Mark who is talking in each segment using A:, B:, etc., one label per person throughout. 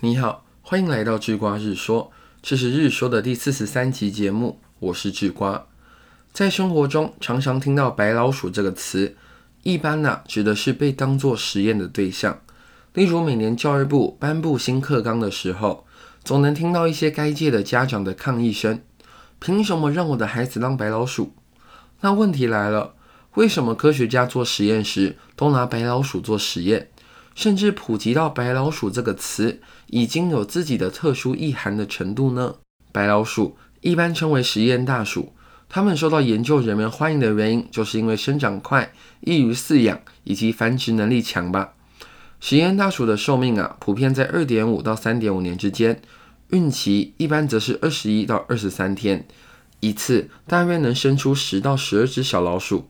A: 你好，欢迎来到智瓜日说，这是日说的第四十三集节目，我是智瓜。在生活中，常常听到“白老鼠”这个词，一般呢指的是被当作实验的对象。例如，每年教育部颁布新课纲的时候，总能听到一些该界的家长的抗议声：“凭什么让我的孩子当白老鼠？”那问题来了，为什么科学家做实验时都拿白老鼠做实验？甚至普及到“白老鼠”这个词已经有自己的特殊意涵的程度呢？白老鼠一般称为实验大鼠，它们受到研究人员欢迎的原因，就是因为生长快、易于饲养以及繁殖能力强吧。实验大鼠的寿命啊，普遍在二点五到三点五年之间，孕期一般则是二十一到二十三天，一次大约能生出十到十二只小老鼠。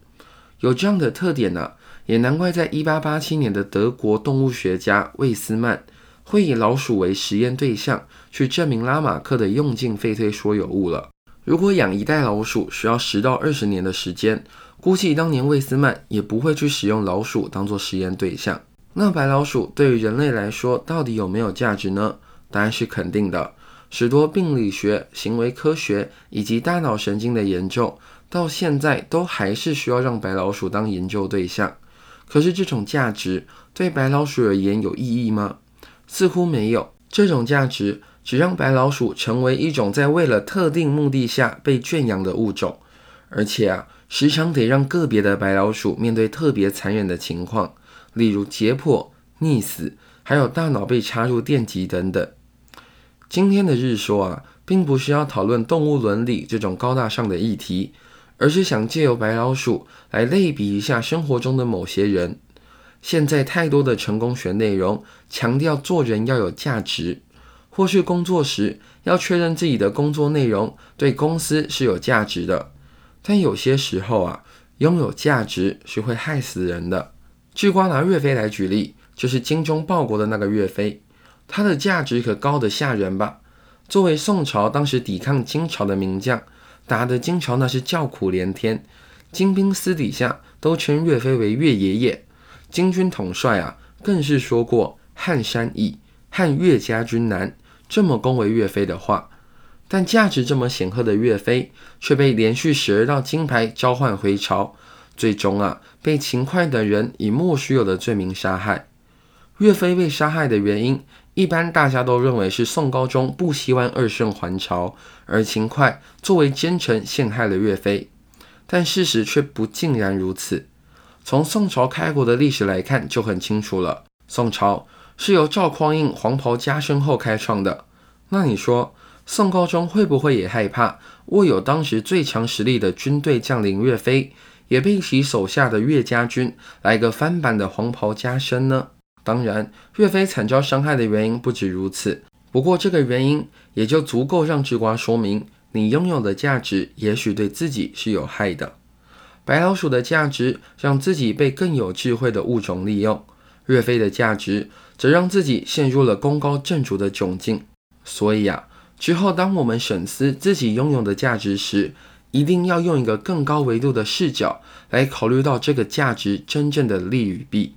A: 有这样的特点呢？也难怪，在一八八七年的德国动物学家魏斯曼会以老鼠为实验对象，去证明拉马克的用进废退说有误了。如果养一代老鼠需要十到二十年的时间，估计当年魏斯曼也不会去使用老鼠当做实验对象。那白老鼠对于人类来说到底有没有价值呢？答案是肯定的。许多病理学、行为科学以及大脑神经的研究，到现在都还是需要让白老鼠当研究对象。可是这种价值对白老鼠而言有意义吗？似乎没有。这种价值只让白老鼠成为一种在为了特定目的下被圈养的物种，而且啊，时常得让个别的白老鼠面对特别残忍的情况，例如解剖、溺死，还有大脑被插入电极等等。今天的日说啊，并不是要讨论动物伦理这种高大上的议题。而是想借由白老鼠来类比一下生活中的某些人。现在太多的成功学内容强调做人要有价值，或是工作时要确认自己的工作内容对公司是有价值的。但有些时候啊，拥有价值是会害死人的。据瓜拿岳飞来举例，就是精忠报国的那个岳飞，他的价值可高得吓人吧？作为宋朝当时抵抗金朝的名将。打得金朝那是叫苦连天，金兵私底下都称岳飞为岳爷爷。金军统帅啊，更是说过“撼山易，撼岳家军难”这么恭维岳飞的话。但价值这么显赫的岳飞，却被连续十二道金牌召唤回朝，最终啊，被秦桧等人以莫须有的罪名杀害。岳飞被杀害的原因。一般大家都认为是宋高宗不希望二圣还朝，而秦桧作为奸臣陷害了岳飞，但事实却不尽然如此。从宋朝开国的历史来看就很清楚了，宋朝是由赵匡胤黄袍加身后开创的。那你说宋高宗会不会也害怕握有当时最强实力的军队将领岳飞，也被其手下的岳家军来个翻版的黄袍加身呢？当然，岳飞惨遭伤害的原因不止如此。不过，这个原因也就足够让智瓜说明，你拥有的价值也许对自己是有害的。白老鼠的价值让自己被更有智慧的物种利用，岳飞的价值则让自己陷入了功高震主的窘境。所以啊，之后当我们审思自己拥有的价值时，一定要用一个更高维度的视角来考虑到这个价值真正的利与弊。